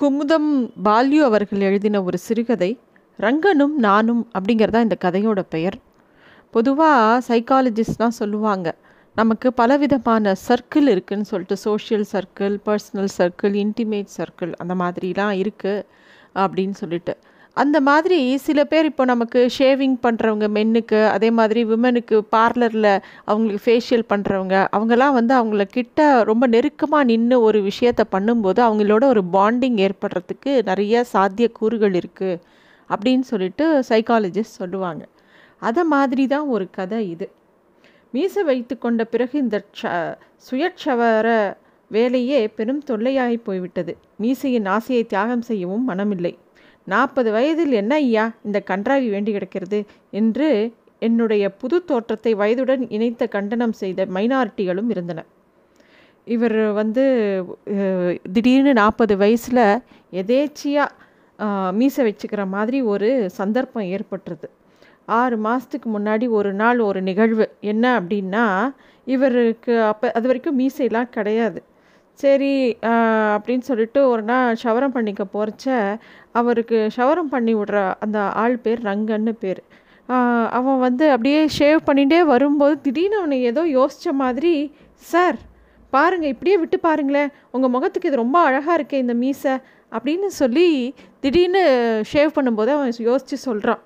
குமுதம் பால்யு அவர்கள் எழுதின ஒரு சிறுகதை ரங்கனும் நானும் அப்படிங்கிறதா இந்த கதையோட பெயர். பொதுவாக சைக்காலஜிஸ்ட்லாம் சொல்லுவாங்க நமக்கு பலவிதமான சர்க்கிள் இருக்குதுன்னு சொல்லிட்டு social circle personal circle intimate circle அந்த மாதிரிலாம் இருக்குது அப்படின்னு சொல்லிட்டு. அந்த மாதிரி சில பேர் இப்போ நமக்கு ஷேவிங் பண்ணுறவங்க மென்னுக்கு அதே மாதிரி விமனுக்கு பார்லரில் அவங்களுக்கு ஃபேஷியல் பண்ணுறவங்க அவங்கெல்லாம் வந்து அவங்கள கிட்ட ரொம்ப நெருக்கமாக நின்று ஒரு விஷயத்த பண்ணும்போது அவங்களோட ஒரு பாண்டிங் ஏற்படுறதுக்கு நிறைய சாத்திய கூறுகள் இருக்குது அப்படின்னு சொல்லிட்டு சைக்காலஜிஸ்ட் சொல்லுவாங்க. அதை மாதிரி தான் ஒரு கதை இது. மீசை வைத்து கொண்ட பிறகு இந்த ச சுயச்சவர வேலையே பெரும் தொல்லையாகி போய்விட்டது. மீசையின் ஆசையை தியாகம் செய்யவும் மனமில்லை. நாற்பது வயதில் என்ன ஐயா இந்த கன்றாவி வேண்டி கிடக்கிறது? என்று என்னுடைய புது தோற்றத்தை வயதுடன் இணைத்த கண்டனம் செய்த மைனாரிட்டிகளும் இருந்தன இவர் வந்து திடீர்னு நாற்பது வயசில் எதேச்சியாக மீசை வச்சுக்கிற மாதிரி ஒரு சந்தர்ப்பம் ஏற்பட்டுருது ஆறு மாதத்துக்கு முன்னாடி ஒரு நாள் ஒரு நிகழ்வு. என்ன அப்படின்னா இவருக்கு அப்போ அது வரைக்கும் மீசையெல்லாம் கிடையாது. சரி அப்படின்னு சொல்லிட்டு ஒரு நாள் ஷவரம் பண்ணிக்க போகிறச்ச அவருக்கு ஷவரம் பண்ணி விடுற அந்த ஆள் பேர் ரங்கன்னு பேர். அவன் வந்து அப்படியே ஷேவ் பண்ணிகிட்டே வரும்போது திடீர்னு அவனை ஏதோ யோசித்த மாதிரி சார் பாருங்கள் இப்படியே விட்டு பாருங்களேன். உங்கள் முகத்துக்கு இது ரொம்ப அழகாக இருக்கே இந்த மீசை. அப்படின்னு சொல்லி திடீர்னு ஷேவ் பண்ணும்போது அவன் யோசித்து சொல்கிறான்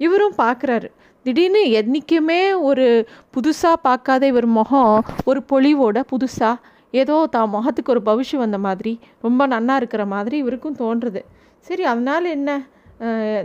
இவரும் பார்க்குறாரு திடீர்னு என்றைக்குமே ஒரு புதுசாக பார்க்காத இவர் முகம் ஒரு பொலிவோட புதுசாக ஏதோ தான் முகத்துக்கு ஒரு பவிஷ்யம் வந்த மாதிரி ரொம்ப நன்னா இருக்கிற மாதிரி இவருக்கும் தோன்றுது. சரி அதனால் என்ன?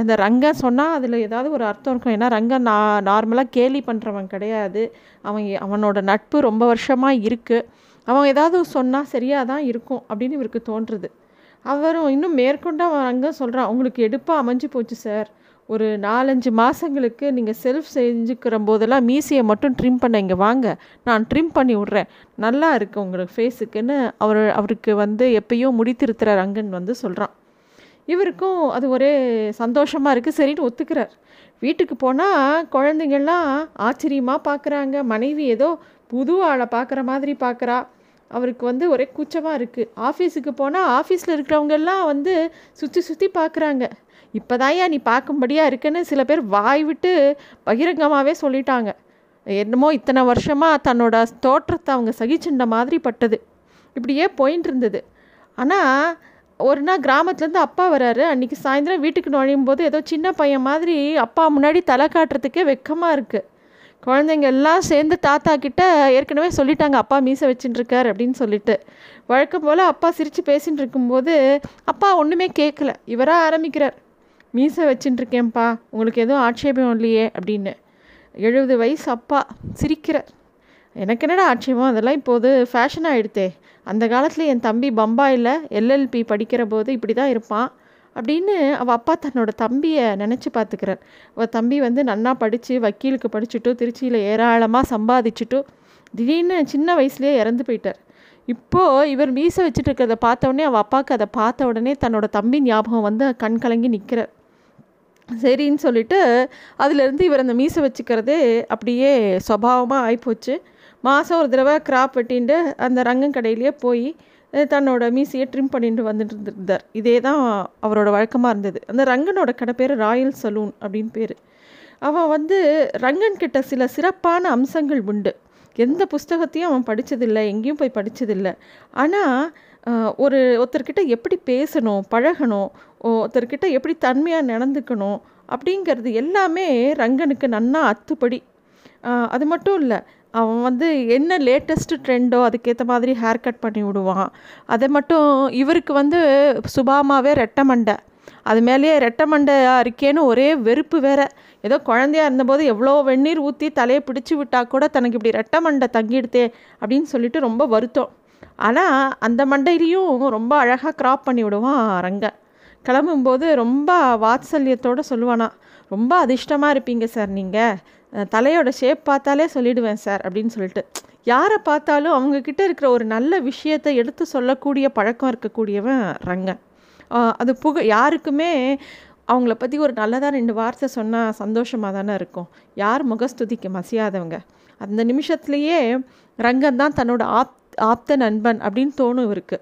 அந்த ரங்கம் சொன்னால் அதில் ஏதாவது ஒரு அர்த்தம் இருக்கும். ஏன்னா ரங்கம் நான் நார்மலாக கேலி பண்ணுறவன் கிடையாது. அவன் அவனோட நட்பு ரொம்ப வருஷமாக இருக்குது அவன் ஏதாவது சொன்னால் சரியாக தான் இருக்கும் அப்படின்னு இவருக்கு தோன்றுறது அவரும் இன்னும் மேற்கொண்டு அவன் ரங்கம் சொல்கிறான் உங்களுக்கு எடுப்பாக அமைஞ்சு போச்சு சார். ஒரு நாலஞ்சு மாதங்களுக்கு நீங்கள் செல்ஃப் செஞ்சுக்கிற போதெல்லாம் மீசையை மட்டும் ட்ரிம் பண்ண இங்கே வாங்க. நான் ட்ரிம் பண்ணி விட்றேன். நல்லா இருக்குது உங்களுக்கு ஃபேஸுக்குன்னு அவர் அவருக்கு வந்து எப்பயும் முடித்திருத்துகிற ரங்கன் வந்து சொல்கிறான் இவருக்கும் அது ஒரே சந்தோஷமாக இருக்குது சரின்னு ஒத்துக்கிறார். வீட்டுக்கு போனால் குழந்தைங்கள்லாம் ஆச்சரியமாக பார்க்குறாங்க மனைவி ஏதோ புது ஆளை பார்க்குற மாதிரி பார்க்குறா அவருக்கு வந்து ஒரே கூச்சமாக இருக்குது ஆஃபீஸுக்கு போனால் ஆஃபீஸில் இருக்கிறவங்கெல்லாம் வந்து சுற்றி சுற்றி பார்க்குறாங்க இப்போதாயா நீ பார்க்கும்படியாக இருக்குன்னு சில பேர் வாய் விட்டு பகிரங்கமாகவே சொல்லிட்டாங்க. என்னமோ இத்தனை வருஷமாக தன்னோட தோற்றத்தை அவங்க சகிச்சுண்ட மாதிரி பட்டது. இப்படியே போயின்ட்டு இருந்தது. ஆனால் ஒரு நாள் கிராமத்துலேருந்து அப்பா வராரு. அன்றைக்கி சாயந்தரம் வீட்டுக்கு நுழையும் போது ஏதோ சின்ன பையன் மாதிரி அப்பா முன்னாடி தலை காட்டுறதுக்கே வெக்கமாக இருக்குது குழந்தைங்க எல்லாம் சேர்ந்து தாத்தா கிட்ட ஏற்கனவே சொல்லிட்டாங்க அப்பா மீசை வச்சுட்டுருக்கார் அப்படின்னு சொல்லிட்டு. வழக்கம் போல் அப்பா சிரித்து பேசின்னு இருக்கும்போது அப்பா ஒன்றுமே கேட்கல இவராக ஆரம்பிக்கிறார். மீசை வச்சுட்டுருக்கேன்ப்பா உங்களுக்கு எதுவும் ஆட்சேபம் இல்லையே அப்படின்னு. எழுபது வயசு அப்பா சிரிக்கிறார். எனக்கு என்னடா ஆட்சேபம்? அதெல்லாம் இப்போது ஃபேஷன் ஆகிடுதே அந்த காலத்தில் என் தம்பி பம்பாயில் எல்எல்பி படிக்கிற போது இப்படி தான் இருப்பான் அப்படின்னு அவள் அப்பா தன்னோட தம்பியை நினச்சி பார்த்துக்கிறார். அவள் தம்பி வந்து நன்னா படித்து வக்கீலுக்கு படிச்சுட்டு திருச்சியில் ஏராளமாக சம்பாதிச்சுட்டு திடீர்னு சின்ன வயசுலேயே இறந்து போயிட்டார். இப்போது இவர் மீசை வச்சுட்டு இருக்கிறத பார்த்த உடனே அவள் அப்பாவுக்கு அதை பார்த்த உடனே தன்னோட தம்பி ஞாபகம் வந்து கண் கலங்கி நிற்கிறார் சரின்னு சொல்லிட்டு அதுலேருந்து இவர் அந்த மீசை வச்சுக்கிறதே அப்படியே சுவாவமாக ஆகிப்போச்சு மாதம் ஒரு தடவை கிராப் வெட்டின்ட்டு அந்த ரங்கம் கடையிலேயே போய் தன்னோட மீசையை ட்ரிம் பண்ணிட்டு வந்துட்டு இருந்தார் இதே தான் அவரோட வழக்கமாக இருந்தது. அந்த ரங்கனோட கடை பேர் ராயல் சலூன் அப்படின்னு பேர். அவன் வந்து ரங்கன் கிட்ட சில சிறப்பான அம்சங்கள் உண்டு. எந்த புஸ்தகத்தையும் அவன் படித்ததில்லை எங்கேயும் போய் படித்ததில்லை ஆனால் ஒரு ஒருத்தர்கிட்ட எப்படி பேசணும் பழகணும் ஒருத்தர்கிட்ட எப்படி தன்மையாக நடந்துக்கணும் அப்படிங்கிறது எல்லாமே ரங்கனுக்கு நன்னா அத்துப்படி. அது மட்டும் இல்லை அவன் வந்து என்ன லேட்டஸ்ட்டு ட்ரெண்டோ அதுக்கேற்ற மாதிரி ஹேர் கட் பண்ணி விடுவான். அதை மட்டும் இவருக்கு வந்து சுபாமாவே ரெட்டை மண்டை. அது மேலேயே ரெட்டை மண்டையாக இருக்கேன்னு ஒரே வெறுப்பு வேற. ஏதோ குழந்தையா இருந்தபோது எவ்வளோ வெந்நீர் ஊற்றி தலையை பிடிச்சி விட்டால் கூட தனக்கு இப்படி ரெட்டை மண்டை தங்கிடுதே அப்படின்னு சொல்லிட்டு ரொம்ப வருத்தம். ஆனால் அந்த மண்டையிலையும் ரொம்ப அழகாக க்ராப் பண்ணி விடுவான் ரங்க கிளம்பும்போது ரொம்ப வாத்சல்யத்தோடு சொல்லுவானா ரொம்ப அதிர்ஷ்டமாக இருப்பீங்க சார் நீங்கள் தலையோட ஷேப் பார்த்தாலே சொல்லிடுவேன் சார் அப்படின்னு சொல்லிட்டு. யாரை பார்த்தாலும் அவங்கக்கிட்ட இருக்கிற ஒரு நல்ல விஷயத்தை எடுத்து சொல்லக்கூடிய பழக்கம் இருக்கக்கூடியவன் ரங்கன் அது புக யாருக்குமே அவங்கள பற்றி ஒரு நல்லதாக ரெண்டு வார்த்தை சொன்னால் சந்தோஷமாக தானே இருக்கும். யார் முகஸ்துதிக்கு மசியாதவங்க அந்த நிமிஷத்துலேயே ரங்கன் தான் தன்னோட ஆத் ஆப்த நண்பன் அப்படின்னு தோணும் இவருக்கு.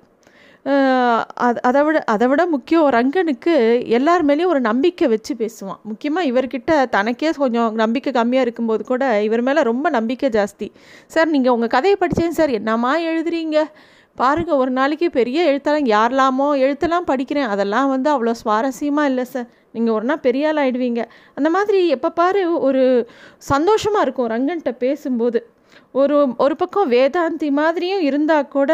அது அதை விட அதை விட முக்கியம் ரங்கனுக்கு எல்லார் மேலேயும் ஒரு நம்பிக்கை வச்சு பேசுவான். முக்கியமாக இவர்கிட்ட தனக்கே கொஞ்சம் நம்பிக்கை கம்மியாக இருக்கும்போது கூட இவர் மேலே ரொம்ப நம்பிக்கை ஜாஸ்தி. சார் நீங்கள் உங்கள் கதையை படித்தேன் சார். என்னம்மா எழுதுறீங்க? பாருங்கள் ஒரு நாளைக்கு பெரிய எழுத்தாளம் யாரெல்லாமோ எழுத்தெல்லாம் படிக்கிறேன். அதெல்லாம் வந்து அவ்வளோ சுவாரஸ்யமாக இல்லை சார். நீங்கள் ஒரு நாள் பெரிய ஆள் ஆகிடுவீங்க அந்த மாதிரி எப்போ பாரு ஒரு சந்தோஷமாக இருக்கும் ரங்கன்கிட்ட பேசும்போது. ஒரு ஒரு பக்கம் வேதாந்தி மாதிரியும் இருந்தால் கூட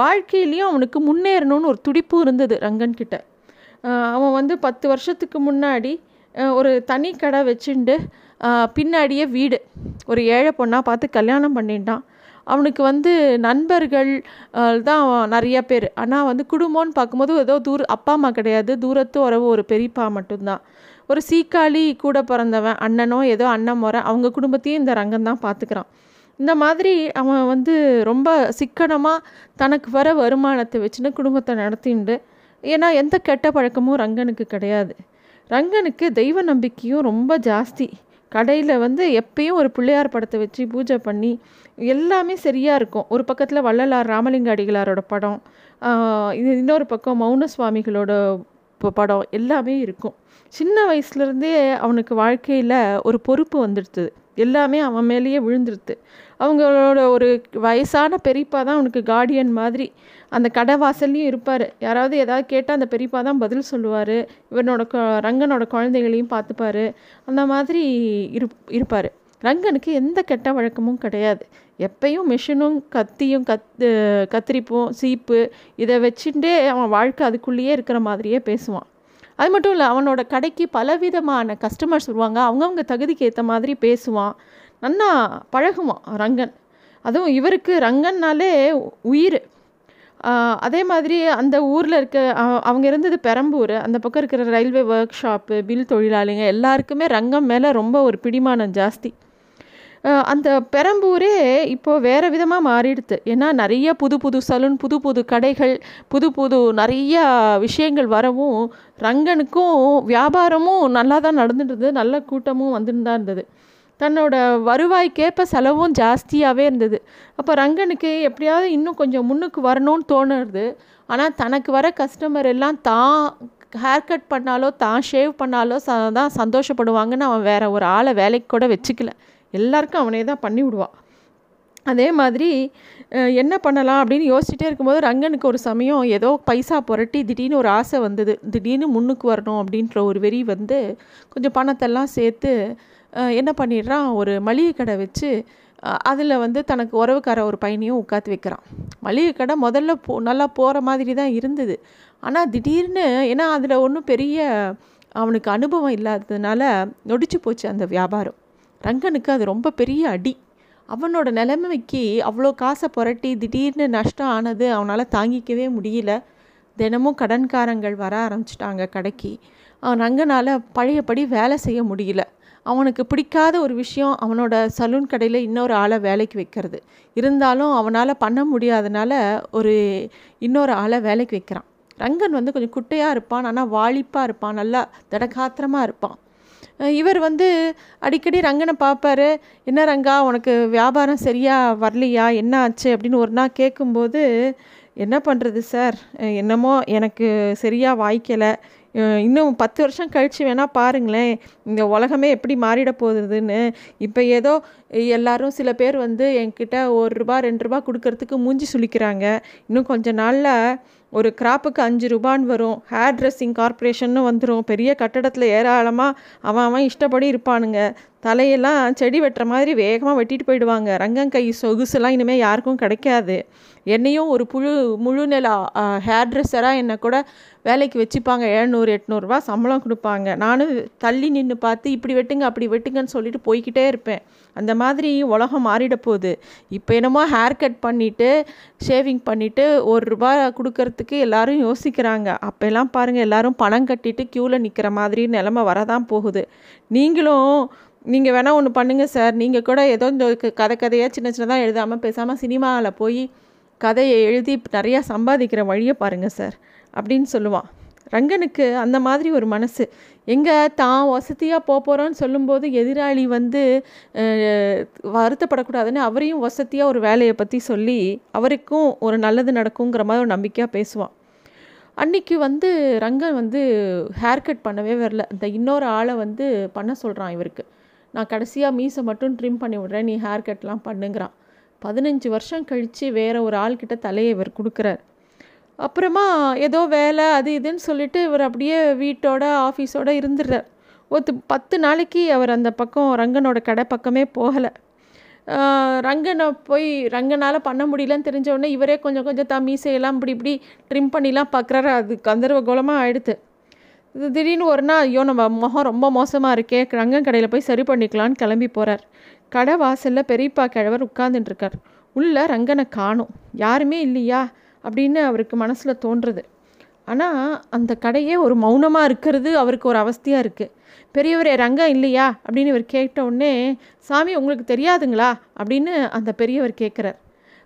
வாழ்க்கையிலையும் அவனுக்கு முன்னேறணும்னு ஒரு துடிப்பு இருந்தது ரங்கன்கிட்ட அவன் வந்து பத்து வருஷத்துக்கு முன்னாடி ஒரு தனி கடை வச்சுண்டு பின்னாடியே வீடு. ஒரு ஏழை பொண்ணாக பார்த்து கல்யாணம் பண்ணிட்டான். அவனுக்கு வந்து நண்பர்கள் தான் நிறைய பேர். ஆனால் வந்து குடும்பம்னு பார்க்கும்போது ஏதோ தூர அப்பா அம்மா கிடையாது. தூரத்து உறவு ஒரு பெரியப்பா மட்டும்தான். ஒரு சீக்காளி கூட பிறந்தவன் அண்ணனோ ஏதோ அண்ணன் முறை அவங்க குடும்பத்தையும் இந்த ரங்கம் தான் பார்த்துக்கிறான். இந்த மாதிரி அவன் வந்து ரொம்ப சிக்கனமாக தனக்கு வர வருமானத்தை வச்சுன்னு குடும்பத்தை நடத்திண்டு. ஏன்னா எந்த கெட்ட பழக்கமும் ரங்கனுக்கு கிடையாது. ரங்கனுக்கு தெய்வ நம்பிக்கையும் ரொம்ப ஜாஸ்தி. கடையில் வந்து எப்பயும் ஒரு பிள்ளையார் படத்தை வச்சு பூஜை பண்ணி எல்லாமே சரியாக இருக்கும். ஒரு பக்கத்தில் வள்ளலார் ராமலிங்க அடிகளாரோட படம் இது இன்னொரு பக்கம் மௌன சுவாமிகளோட படம் எல்லாமே இருக்கும். சின்ன வயசுலேருந்தே அவனுக்கு வாழ்க்கையில் ஒரு பொறுப்பு வந்துடுது எல்லாமே அவன் மேலேயே விழுந்துருது அவங்களோட ஒரு வயசான பெரியப்பா தான் அவனுக்கு கார்டியன் மாதிரி. அந்த கடை வாசல்லையும் இருப்பார். யாராவது ஏதாவது கேட்டால் அந்த பெரியப்பா தான் பதில் சொல்லுவார். இவனோட ரங்கனோட குழந்தைகளையும் பார்த்துப்பாரு. அந்த மாதிரி இரு இருப்பார். ரங்கனுக்கு எந்த கெட்ட வழக்கமும் கிடையாது. எப்பயும் மிஷினும் கத்தியும் கத் கத்திரிப்பும் சீப்பு இதை வச்சுட்டே அவன் வாழ்க்கை அதுக்குள்ளேயே இருக்கிற மாதிரியே பேசுவான். அது மட்டும் இல்லை அவனோட கடைக்கு பலவிதமான கஸ்டமர்ஸ் வருவாங்க. அவங்கவுங்க தகுதிக்கு ஏற்ற மாதிரி பேசுவான். நன்னா பழகுவான் ரங்கன். அதுவும் இவருக்கு ரங்கன்னாலே உயிர். அதே மாதிரி அந்த ஊரில் இருக்க அவங்க இருந்தது பெரம்பூர். அந்த பக்கம் இருக்கிற ரயில்வே ஒர்க் ஷாப்பு பில் தொழிலாளிங்க எல்லாருக்குமே ரங்கம் மேலே ரொம்ப ஒரு பிடிமானம் ஜாஸ்தி. அந்த பெரம்பூரே இப்போது வேறு விதமாக மாறிடுது ஏன்னா நிறைய புது புது சலூன் புது புது கடைகள் புது புது நிறையா விஷயங்கள் வரவும் ரங்கனுக்கும் வியாபாரமும் நல்லா தான் நடந்துட்டு நல்ல கூட்டமும் வந்துட்டு தான் இருந்தது. தன்னோட வருவாய்க்கேற்ப செலவும் ஜாஸ்தியாகவே இருந்தது. அப்போ ரங்கனுக்கு எப்படியாவது இன்னும் கொஞ்சம் முன்னுக்கு வரணும்னு தோணுறது ஆனால் தனக்கு வர கஸ்டமர் எல்லாம் தான் ஹேர் கட் பண்ணாலோ தான் ஷேவ் பண்ணாலோ ச தான் சந்தோஷப்படுவாங்கன்னு அவன் வேறு ஒரு ஆளை வேலைக்கு கூட வச்சுக்கல. எல்லாருக்கும் அவனே தான் பண்ணி விடுவான் அதே மாதிரி என்ன பண்ணலாம் அப்படின்னு யோசிச்சுட்டே இருக்கும்போது ரங்கனுக்கு ஒரு சமயம் ஏதோ பைசா புரட்டி திடீர்னு ஒரு ஆசை வந்தது. திடீர்னு முன்னுக்கு வரணும் அப்படின்ற ஒரு வெறி வந்து கொஞ்சம் பணத்தெல்லாம் சேர்த்து என்ன பண்ணிடுறான்? ஒரு மளிகை கடை வச்சு அதில் வந்து தனக்கு உறவுக்கார ஒரு பையனையும் உட்காந்து வைக்கிறான். மளிகை கடை முதல்ல போ நல்லா போகிற மாதிரி தான் இருந்தது. ஆனால் திடீர்னு ஏன்னா அதில் ஒன்றும் பெரிய அவனுக்கு அனுபவம் இல்லாததுனால நொடிச்சு போச்சு அந்த வியாபாரம். ரங்கனுக்கு அது ரொம்ப பெரிய அடி. அவனோட நிலைமைக்கு அவ்வளோ காசை புரட்டி திடீர்னு நஷ்டம் ஆனது அவனால் தாங்கிக்கவே முடியல. தினமும் கடன்காரங்கள் வர ஆரம்பிச்சிட்டாங்க கடைக்கு. ரங்கனால் பழையபடி வேலை செய்ய முடியல. அவனுக்கு பிடிக்காத ஒரு விஷயம் அவனோட சலூன் கடையில் இன்னொரு ஆளை வேலைக்கு வைக்கிறது. இருந்தாலும் அவனால் பண்ண முடியாதனால ஒரு இன்னொரு ஆளை வேலைக்கு வைக்கிறான். ரங்கன் வந்து கொஞ்சம் குட்டையாக இருப்பான் ஆனால் வாலிப்பாக இருப்பான் நல்லா தடகாத்திரமாக இருப்பான். இவர் வந்து அடிக்கடி ரங்கனை பார்ப்பாரு. என்ன ரங்கா உனக்கு வியாபாரம் சரியாக வரலையா? என்ன ஆச்சு? அப்படின்னு ஒரு நாள் கேட்கும்போது என்ன பண்ணுறது சார்? என்னமோ எனக்கு சரியாக வாய்க்கலை. இன்னும் பத்து வருஷம் கழித்து வேணால் பாருங்களேன். இந்த உலகமே எப்படி மாறிட போகுதுன்னு. இப்போ ஏதோ எல்லாரும் சில பேர் வந்து என்கிட்ட ஒரு ரூபா ரெண்டு ரூபா கொடுக்கறதுக்கு மூஞ்சி சுழிக்கிறாங்க இன்னும் கொஞ்ச நாளில் ஒரு கிராப்புக்கு அஞ்சு ரூபான்னு வரும் ஹேர் ட்ரெஸ்ஸிங் கார்ப்பரேஷன்னு வந்துடும் பெரிய கட்டடத்தில் ஏராளமாக அவன் அவன் இஷ்டப்படி இருப்பானுங்க. தலையெல்லாம் செடி வெட்டுற மாதிரி வேகமாக வெட்டிட்டு போயிடுவாங்க. ரங்கங்கை சொகுசுலாம் இனிமேல் யாருக்கும் கிடைக்காது. என்னையும் ஒரு புழு முழுநில ஹேர் ட்ரெஸ்ஸராக என்னை கூட வேலைக்கு வச்சுப்பாங்க. எழுநூறு எட்நூறுரூவா சம்பளம் கொடுப்பாங்க. நானும் தள்ளி நின்று பார்த்து இப்படி வெட்டுங்க அப்படி வெட்டுங்கன்னு சொல்லிட்டு போய்கிட்டே இருப்பேன். அந்த மாதிரி உலகம் மாறிட போகுது. இப்போ என்னமோ ஹேர் கட் பண்ணிவிட்டு ஷேவிங் பண்ணிவிட்டு ஒரு ரூபா கொடுக்கறதுக்கு எல்லாரும் யோசிக்கிறாங்க. அப்போல்லாம் பாருங்கள் எல்லோரும் பணம் கட்டிட்டு க்யூவில் நிற்கிற மாதிரி நிலமை வரதான் போகுது. நீங்களும் நீங்கள் வேணால் ஒன்று பண்ணுங்கள் சார். நீங்கள் கூட ஏதோ இந்த கதை கதையாக சின்ன சின்னதாக எழுதாமல் பேசாமல் சினிமாவில் போய் கதையை எழுதி நிறையா சம்பாதிக்கிற வழியை பாருங்கள் சார் அப்படின்னு சொல்லுவான். ரங்கனுக்கு அந்த மாதிரி ஒரு மனசு. எங்கே தான் வசதியாக போக போகிறோன்னு சொல்லும்போது எதிராளி வந்து வருத்தப்படக்கூடாதுன்னு அவரையும் வசதியாக ஒரு வேலையை பற்றி சொல்லி அவருக்கும் ஒரு நல்லது நடக்குங்கிற மாதிரி ஒரு நம்பிக்கையாக பேசுவான். அன்றைக்கி வந்து ரங்கன் வந்து ஹேர் கட் பண்ணவே வரல. இந்த இன்னொரு ஆளை வந்து பண்ண சொல்கிறான் இவருக்கு. நான் கடைசியாக மீசை மட்டும் ட்ரிம் பண்ணி விட்றேன் நீ ஹேர் கட்லாம் பண்ணுங்கிறான். பதினஞ்சு வருஷம் கழித்து வேற ஒரு ஆள்கிட்ட தலையை இவர் கொடுக்குறார். அப்புறமா ஏதோ வேலை அது இதுன்னு சொல்லிட்டு இவர் அப்படியே வீட்டோட ஆஃபீஸோட இருந்துடுறார். ஒரு பத்து நாளைக்கு அவர் அந்த பக்கம் ரங்கனோட கடை பக்கமே போகலை. ரங்கனை போய் ரங்கனால் பண்ண முடியலன்னு தெரிஞ்ச உடனே இவரே கொஞ்சம் கொஞ்சம் தான் மீசையெல்லாம் இப்படி இப்படி ட்ரிம் பண்ணிலாம் பார்க்குறாரு. அது கந்தர்வ கோலமாக ஆயிடுது திடீர்னு ஒரு நாள் ஐயோ நம்ம முகம் ரொம்ப மோசமாக இருக்கே ரங்கன் கடையில் போய் சரி பண்ணிக்கலான்னு கிளம்பி போகிறார் கடை வாசலில் பெரியப்பா கிழவர் உட்கார்ந்துட்டுருக்கார். உள்ளே ரங்கனை காணும். யாருமே இல்லையா? அப்படின்னு அவருக்கு மனசில் தோன்றுறது ஆனால் அந்த கடையே ஒரு மௌனமாக இருக்கிறது அவருக்கு ஒரு அவஸ்தையாக இருக்குது பெரியவரே ரங்கம் இல்லையா? அப்படின்னு இவர் கேட்ட உடனே சாமி உங்களுக்கு தெரியாதுங்களா? அப்படின்னு அந்த பெரியவர் கேட்குறார்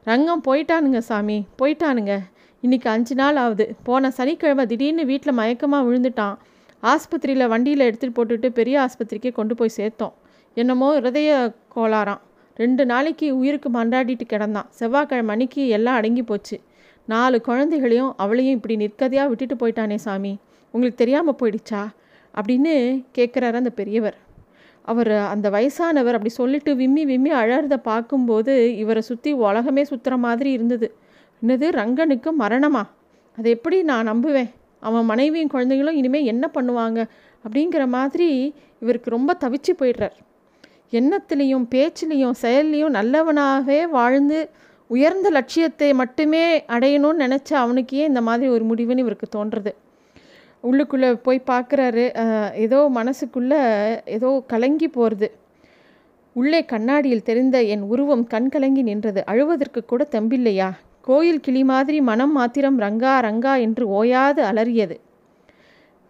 ரங்கம் போயிட்டானுங்க சாமி போயிட்டானுங்க. இன்றைக்கி அஞ்சு நாள் ஆகுது. போன சனிக்கிழமை திடீர்னு வீட்டில் மயக்கமாக விழுந்துட்டான். ஆஸ்பத்திரியில் வண்டியில் எடுத்துகிட்டு போட்டுட்டு பெரிய ஆஸ்பத்திரிக்கே கொண்டு போய் சேர்த்தோம். என்னமோ இருதய கோளாறாம். ரெண்டு நாளைக்கு உயிருக்கு மன்றாடிட்டு கிடந்தான். செவ்வாய்க்கிழமை அன்னைக்கு எல்லாம் அடங்கி போச்சு. நாலு குழந்தைகளையும் அவளையும் இப்படி நிற்கதையாக விட்டுட்டு போயிட்டானே சாமி. உங்களுக்கு தெரியாமல் போயிடுச்சா? அப்படின்னு கேட்குறாரு அந்த பெரியவர். அவர் அந்த வயசானவர் அப்படி சொல்லிட்டு விம்மி விம்மி அழறத பார்க்கும்போது இவரை சுற்றி உலகமே சுற்றுற மாதிரி இருந்தது. என்னது ரங்கனுக்கு மரணமா? அதை எப்படி நான் நம்புவேன்? அவன் மனைவியும் குழந்தைகளும் இனிமேல் என்ன பண்ணுவாங்க? அப்படிங்கிற மாதிரி இவருக்கு ரொம்ப தவிச்சு போயிடுறார். எண்ணத்திலையும் பேச்சிலையும் செயல்லையும் நல்லவனாகவே வாழ்ந்து உயர்ந்த லட்சியத்தை மட்டுமே அடையணும்னு நினச்ச அவனுக்கே இந்த மாதிரி ஒரு முடிவுன்னு இவருக்கு தோன்றுறது உள்ளுக்குள்ளே போய் பார்க்குறாரு. ஏதோ மனசுக்குள்ளே ஏதோ கலங்கி போகிறது உள்ளே கண்ணாடியில் தெரிந்த என் உருவம் கண் கலங்கி நின்றது. அழுவதற்கு கூட தெம்பில்லையா? கோயில் கிளி மாதிரி மனம் மாத்திரம் ரங்கா ரங்கா என்று ஓயாது அலறியது.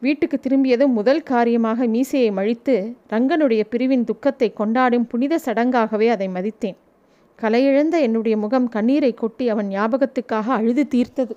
வீட்டுக்கு திரும்பியதும் முதல் காரியமாக மீசையை மழித்து ரங்கனுடைய பிரிவின் துக்கத்தை கொண்டாடும் புனித சடங்காகவே அதை மதித்தேன். கலையிழந்த என்னுடைய முகம் கண்ணீரை கொட்டி அவன் ஞாபகத்துக்காக அழுது தீர்த்தது.